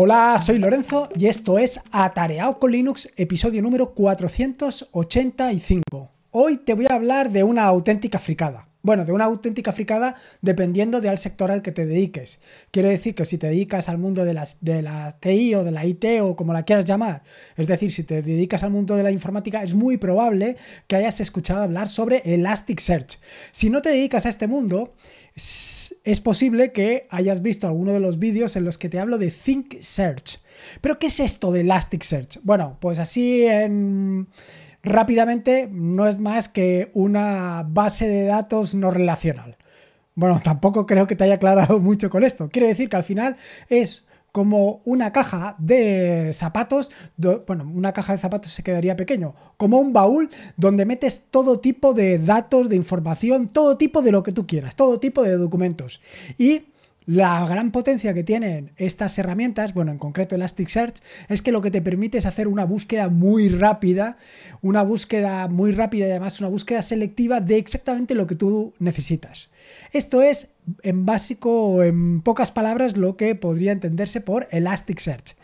Hola, soy Lorenzo y esto es Atareado con Linux, episodio número 485. Hoy te voy a hablar de una auténtica fricada. Bueno, de una auténtica fricada dependiendo del sector al que te dediques. Quiere decir que si te dedicas al mundo de, las, de la TI o de la IT o como la quieras llamar, es decir, si te dedicas al mundo de la informática, es muy probable que hayas escuchado hablar sobre Elasticsearch. Si no te dedicas a este mundo, posible que hayas visto alguno de los vídeos en los que te hablo de Think Search. Pero ¿qué es esto de Elasticsearch? Bueno, pues así en... rápidamente no es más que una base de datos no relacional. Bueno, tampoco creo que te haya aclarado mucho con esto. Quiere decir que al final es como una caja de zapatos, bueno, una caja de zapatos se quedaría pequeño, como un baúl donde metes todo tipo de datos, de información, todo tipo de lo que tú quieras, todo tipo de documentos. Y la gran potencia que tienen estas herramientas, bueno, en concreto Elasticsearch, es que lo que te permite es hacer una búsqueda muy rápida, una búsqueda muy rápida y además una búsqueda selectiva de exactamente lo que tú necesitas. Esto es, en básico o en pocas palabras, lo que podría entenderse por Elasticsearch.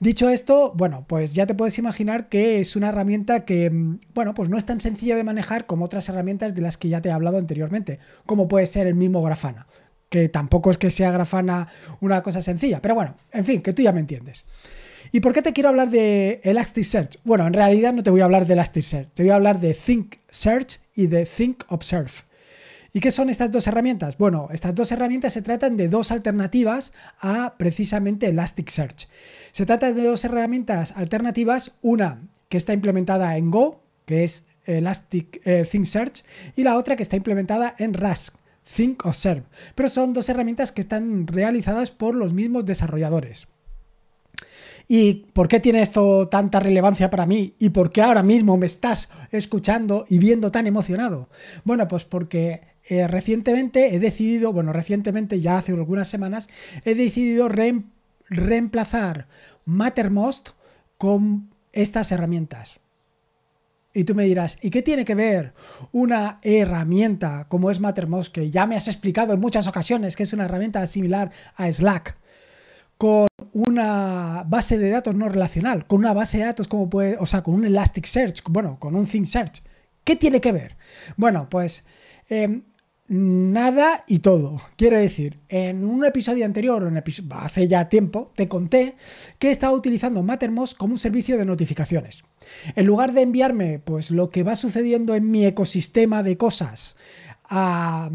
Dicho esto, bueno, pues ya te puedes imaginar que es una herramienta que, bueno, pues no es tan sencilla de manejar como otras herramientas de las que ya te he hablado anteriormente, como puede ser el mismo Grafana que tampoco es que sea Grafana una cosa sencilla, pero bueno, en fin, que tú ya me entiendes. ¿Y por qué te quiero hablar de Elasticsearch? Bueno, en realidad no te voy a hablar de Elasticsearch, te voy a hablar de Think Search y de Think Observe. ¿Y qué son estas dos herramientas? Bueno, estas dos herramientas se tratan de dos alternativas a precisamente Elasticsearch. Se trata de dos herramientas alternativas, una que está implementada en Go, que es Elastic eh, y la otra que está implementada en Rask, Think Observe, pero son dos herramientas que están realizadas por los mismos desarrolladores. ¿Y por qué tiene esto tanta relevancia para mí? ¿Y por qué ahora mismo me estás escuchando y viendo tan emocionado? Bueno, pues porque eh, recientemente he decidido, bueno, recientemente, ya hace algunas semanas, he decidido reemplazar Mattermost con estas herramientas. Y tú me dirás, ¿y qué tiene que ver una herramienta como es Mattermost, que ya me has explicado en muchas ocasiones que es una herramienta similar a Slack, con una base de datos no relacional, con una base de datos como puede, o sea, con un Elasticsearch, bueno, con un ThinkSearch? ¿Qué tiene que ver? Bueno, pues em, nada y todo. Quiero decir, en un episodio anterior, hace ya tiempo, te conté que estaba utilizando Mattermost como un servicio de notificaciones. En lugar de enviarme pues lo que va sucediendo en mi ecosistema de cosas a,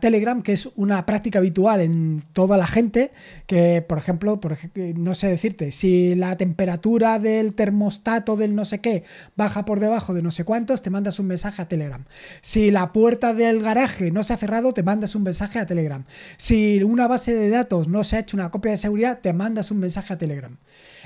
Telegram, que es una práctica habitual en toda la gente, que por ejemplo, por no sé decirte, si la temperatura del termostato del no sé qué baja por debajo de no sé cuántos, te mandas un mensaje a Telegram. Si la puerta del garaje no se ha cerrado, te mandas un mensaje a Telegram. Si una base de datos no se ha hecho una copia de seguridad, te mandas un mensaje a Telegram.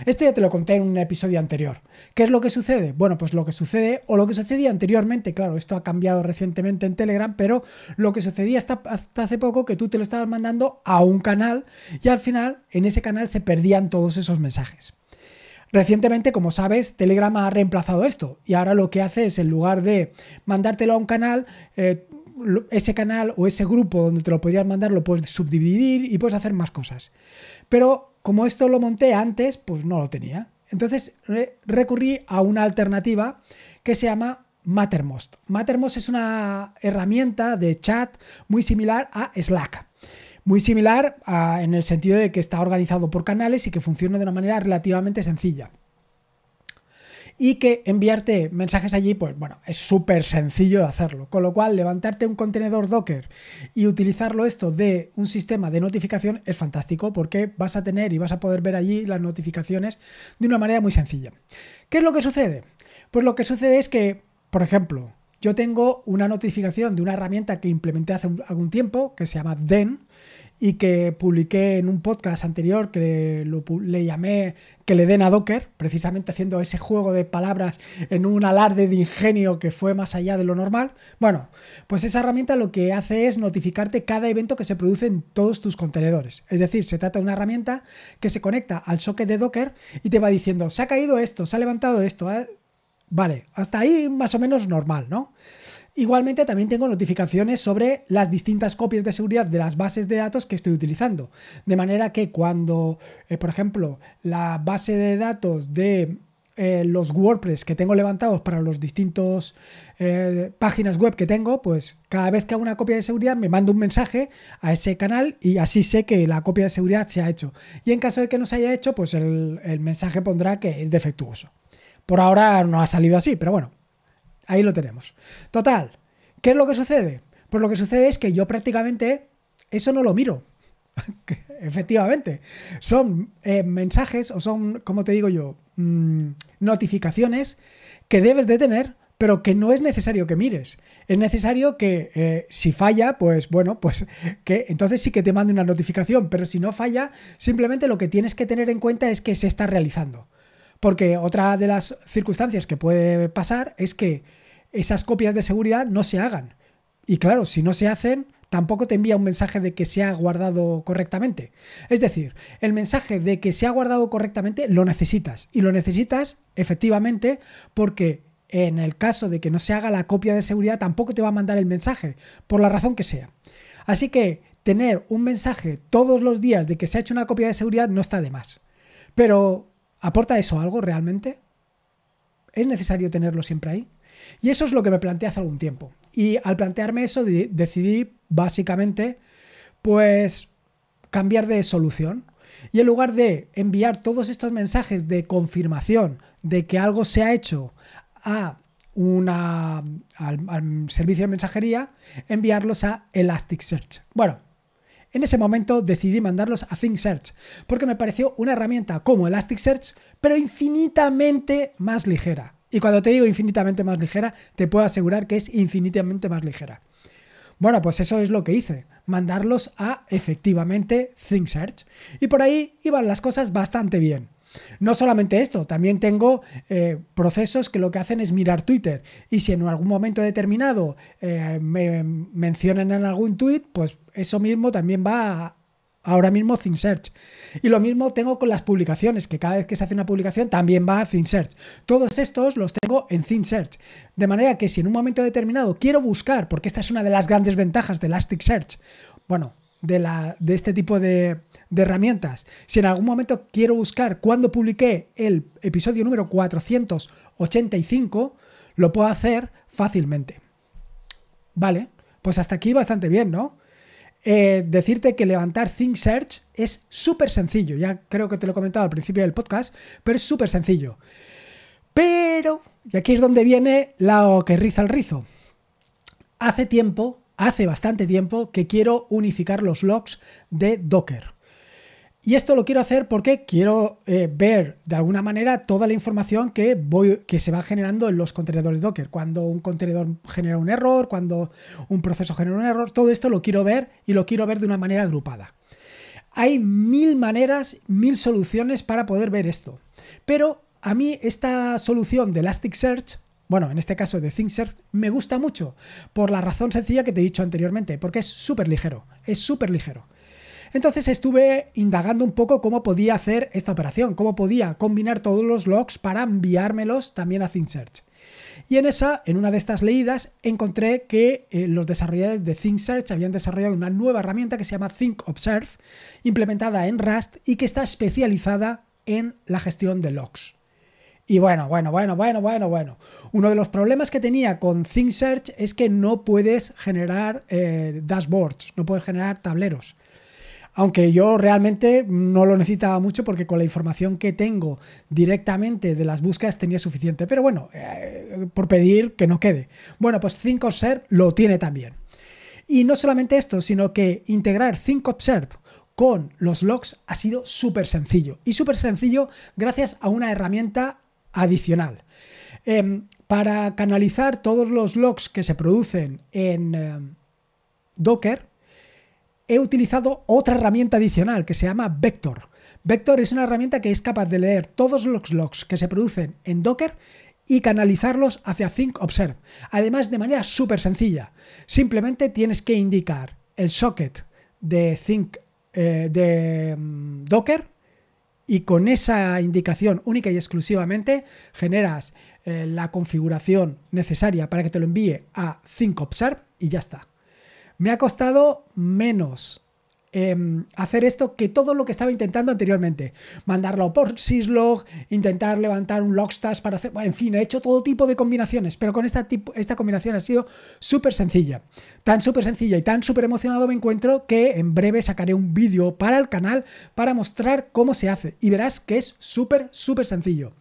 Esto ya te lo conté en un episodio anterior. ¿Qué es lo que sucede? Bueno, pues lo que sucede, o lo que sucedía anteriormente, claro, esto ha cambiado recientemente en Telegram, pero lo que sucedía hasta, hace poco que tú te lo estabas mandando a un canal y al final en ese canal se perdían todos esos mensajes. Recientemente, como sabes, Telegram ha reemplazado esto y ahora lo que hace es, en lugar de mandártelo a un canal, eh, ese canal o ese grupo donde te lo podrías mandar lo puedes subdividir y puedes hacer más cosas. Pero como esto lo monté antes, pues no lo tenía. Entonces recurrí a una alternativa que se llama Mattermost. Mattermost es una herramienta de chat muy similar a Slack. Muy similar en el sentido de que está organizado por canales y que funciona de una manera relativamente sencilla y que enviarte mensajes allí, pues bueno, es súper sencillo de hacerlo. Con lo cual, levantarte un contenedor Docker y utilizarlo esto de un sistema de notificación es fantástico porque vas a tener y vas a poder ver allí las notificaciones de una manera muy sencilla. ¿Qué es lo que sucede? Pues lo que sucede es que, por ejemplo, yo tengo una notificación de una herramienta que implementé hace algún tiempo que se llama Den y que publiqué en un podcast anterior que le llamé que le den a Docker, precisamente haciendo ese juego de palabras en un alarde de ingenio que fue más allá de lo normal. Bueno, pues esa herramienta lo que hace es notificarte cada evento que se produce en todos tus contenedores. Es decir, se trata de una herramienta que se conecta al socket de Docker y te va diciendo, se ha caído esto, se ha levantado esto. Vale, hasta ahí más o menos normal, ¿no? Igualmente también tengo notificaciones sobre las distintas copias de seguridad de las bases de datos que estoy utilizando. De manera que cuando, eh, por ejemplo, la base de datos de eh, los WordPress que tengo levantados para los distintos eh, páginas web que tengo, pues cada vez que hago una copia de seguridad me mando un mensaje a ese canal y así sé que la copia de seguridad se ha hecho. Y en caso de que no se haya hecho, pues el, el mensaje pondrá que es defectuoso. Por ahora no ha salido así, pero bueno, Ahí lo tenemos. Total, ¿qué es lo que sucede? Pues lo que sucede es que yo prácticamente eso no lo miro. Efectivamente, son eh, mensajes o son, como te digo yo, mm, notificaciones que debes de tener, pero que no es necesario que mires. Es necesario que eh, si falla, pues bueno, pues que entonces sí que te mande una notificación, pero si no falla, simplemente lo que tienes que tener en cuenta es que se está realizando. Porque otra de las circunstancias que puede pasar es que esas copias de seguridad no se hagan. Y claro, si no se hacen, tampoco te envía un mensaje de que se ha guardado correctamente. Es decir, el mensaje de que se ha guardado correctamente lo necesitas. Y lo necesitas efectivamente porque en el caso de que no se haga la copia de seguridad tampoco te va a mandar el mensaje, por la razón que sea. Así que tener un mensaje todos los días de que se ha hecho una copia de seguridad no está de más. Pero ¿Aporta eso algo realmente? ¿Es necesario tenerlo siempre ahí? Y eso es lo que me planteé hace algún tiempo. Y al plantearme eso decidí básicamente pues cambiar de solución. Y en lugar de enviar todos estos mensajes de confirmación de que algo se ha hecho a una, al, al servicio de mensajería, enviarlos a Elasticsearch. Bueno, en ese momento decidí mandarlos a ThinkSearch, porque me pareció una herramienta como Elasticsearch, pero infinitamente más ligera. Y cuando te digo infinitamente más ligera, te puedo asegurar que es infinitamente más ligera. Bueno, pues eso es lo que hice, mandarlos a efectivamente ThinkSearch. Y por ahí iban las cosas bastante bien. No solamente esto, también tengo eh, procesos que lo que hacen es mirar Twitter. Y si en algún momento determinado eh, me mencionan en algún tweet, pues eso mismo también va ahora mismo ThinkSearch. Y lo mismo tengo con las publicaciones, que cada vez que se hace una publicación también va a ThinkSearch. Todos estos los tengo en ThinkSearch. De manera que si en un momento determinado quiero buscar, porque esta es una de las grandes ventajas de Elasticsearch, bueno, de, la, de este tipo de, de herramientas. Si en algún momento quiero buscar cuándo publiqué el episodio número 485, lo puedo hacer fácilmente. Vale, pues hasta aquí bastante bien, ¿no? Eh, decirte que levantar ThinkSearch es súper sencillo. Ya creo que te lo he comentado al principio del podcast, pero es súper sencillo. Pero, y aquí es donde viene la que riza el rizo. Hace tiempo, hace bastante tiempo, que quiero unificar los logs de Docker. Y esto lo quiero hacer porque quiero eh, ver de alguna manera toda la información que, que se va generando en los contenedores Docker. Cuando un contenedor genera un error, cuando un proceso genera un error, todo esto lo quiero ver y lo quiero ver de una manera agrupada. Hay mil maneras, mil soluciones para poder ver esto. Pero a mí esta solución de Elasticsearch bueno, en este caso de ThinkSearch, me gusta mucho por la razón sencilla que te he dicho anteriormente, porque es súper ligero, es súper ligero. Entonces estuve indagando un poco cómo podía hacer esta operación, cómo podía combinar todos los logs para enviármelos también a ThinkSearch. Y en esa, en una de estas leídas, encontré que eh, los desarrolladores de ThinkSearch habían desarrollado una nueva herramienta que se llama ThinkObserve, implementada en Rust y que está especializada en la gestión de logs. Y bueno, bueno, bueno, bueno, bueno, bueno. Uno de los problemas que tenía con ThinkSearch es que no puedes generar eh, dashboards, no puedes generar tableros aunque yo realmente no lo necesitaba mucho porque con la información que tengo directamente de las búsquedas tenía suficiente. Pero bueno, eh, por pedir que no quede. Bueno, pues ThinkObserve lo tiene también. Y no solamente esto, sino que integrar ThinkObserve con los logs ha sido súper sencillo. Y súper sencillo gracias a una herramienta adicional. Em, para canalizar todos los logs que se producen en em, Docker, he utilizado otra herramienta adicional que se llama Vector. Vector es una herramienta que es capaz de leer todos los logs que se producen en Docker y canalizarlos hacia ThinkObserve. Además, de manera súper sencilla. Simplemente tienes que indicar el socket de Think eh, de mm, Docker y con esa indicación única y exclusivamente generas eh, la configuración necesaria para que te lo envíe a ThinkObserve y ya está. Me ha costado menos Em, hacer esto que todo lo que estaba intentando anteriormente. Mandarlo por syslog, intentar levantar un logstash para hacer... en fin, he hecho todo tipo de combinaciones, pero con esta, tipo, esta combinación ha sido súper sencilla. Tan súper sencilla y tan súper emocionado me encuentro que en breve sacaré un vídeo para el canal para mostrar cómo se hace. Y verás que es súper, súper sencillo.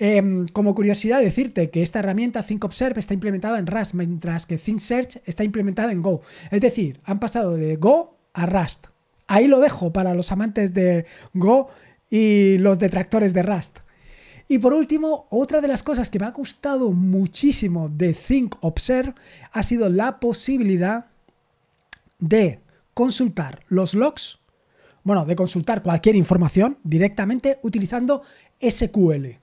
Em, como curiosidad, decirte que esta herramienta ThinkObserve está implementada en Rust, mientras que ThinkSearch está implementada en Go. Es decir, han pasado de Go a Rust. Ahí lo dejo para los amantes de Go y los detractores de Rust. Y por último, otra de las cosas que me ha gustado muchísimo de Think Observe ha sido la posibilidad de consultar los logs, bueno, de consultar cualquier información directamente utilizando SQL.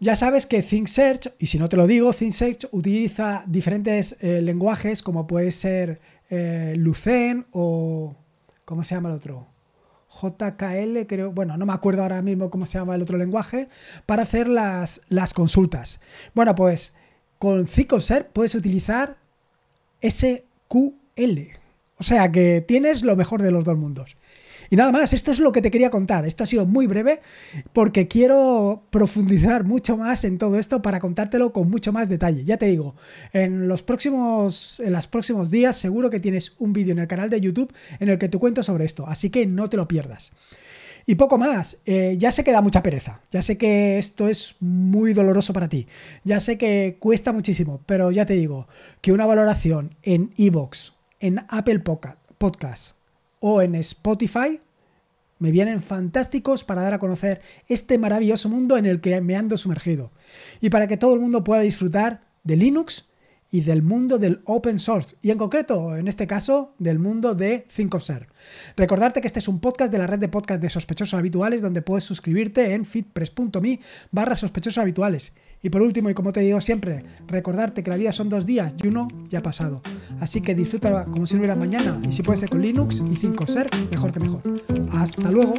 Ya sabes que ThinkSearch, y si no te lo digo, ThinkSearch utiliza diferentes eh, lenguajes como puede ser eh, Lucen o... ¿Cómo se llama el otro? JKL, creo, bueno, no me acuerdo ahora mismo cómo se llama el otro lenguaje, para hacer las, las consultas. Bueno, pues con Cicoser puedes utilizar SQL. O sea que tienes lo mejor de los dos mundos. Y nada más, esto es lo que te quería contar. Esto ha sido muy breve porque quiero profundizar mucho más en todo esto para contártelo con mucho más detalle. Ya te digo, en los próximos, en los próximos días seguro que tienes un vídeo en el canal de YouTube en el que te cuento sobre esto, así que no te lo pierdas. Y poco más, eh, ya sé que da mucha pereza, ya sé que esto es muy doloroso para ti, ya sé que cuesta muchísimo, pero ya te digo que una valoración en Evox, en Apple Podcast o en Spotify me vienen fantásticos para dar a conocer este maravilloso mundo en el que me ando sumergido y para que todo el mundo pueda disfrutar de Linux y del mundo del open source y en concreto, en este caso, del mundo de ThinkObserve. Recordarte que este es un podcast de la red de podcast de sospechosos habituales donde puedes suscribirte en fitpress.me barra sospechosos habituales. Y por último, y como te digo siempre, recordarte que la vida son dos días y uno ya ha pasado. Así que disfruta como si no hubiera mañana y si puede ser con Linux y 5 ser, mejor que mejor. Hasta luego.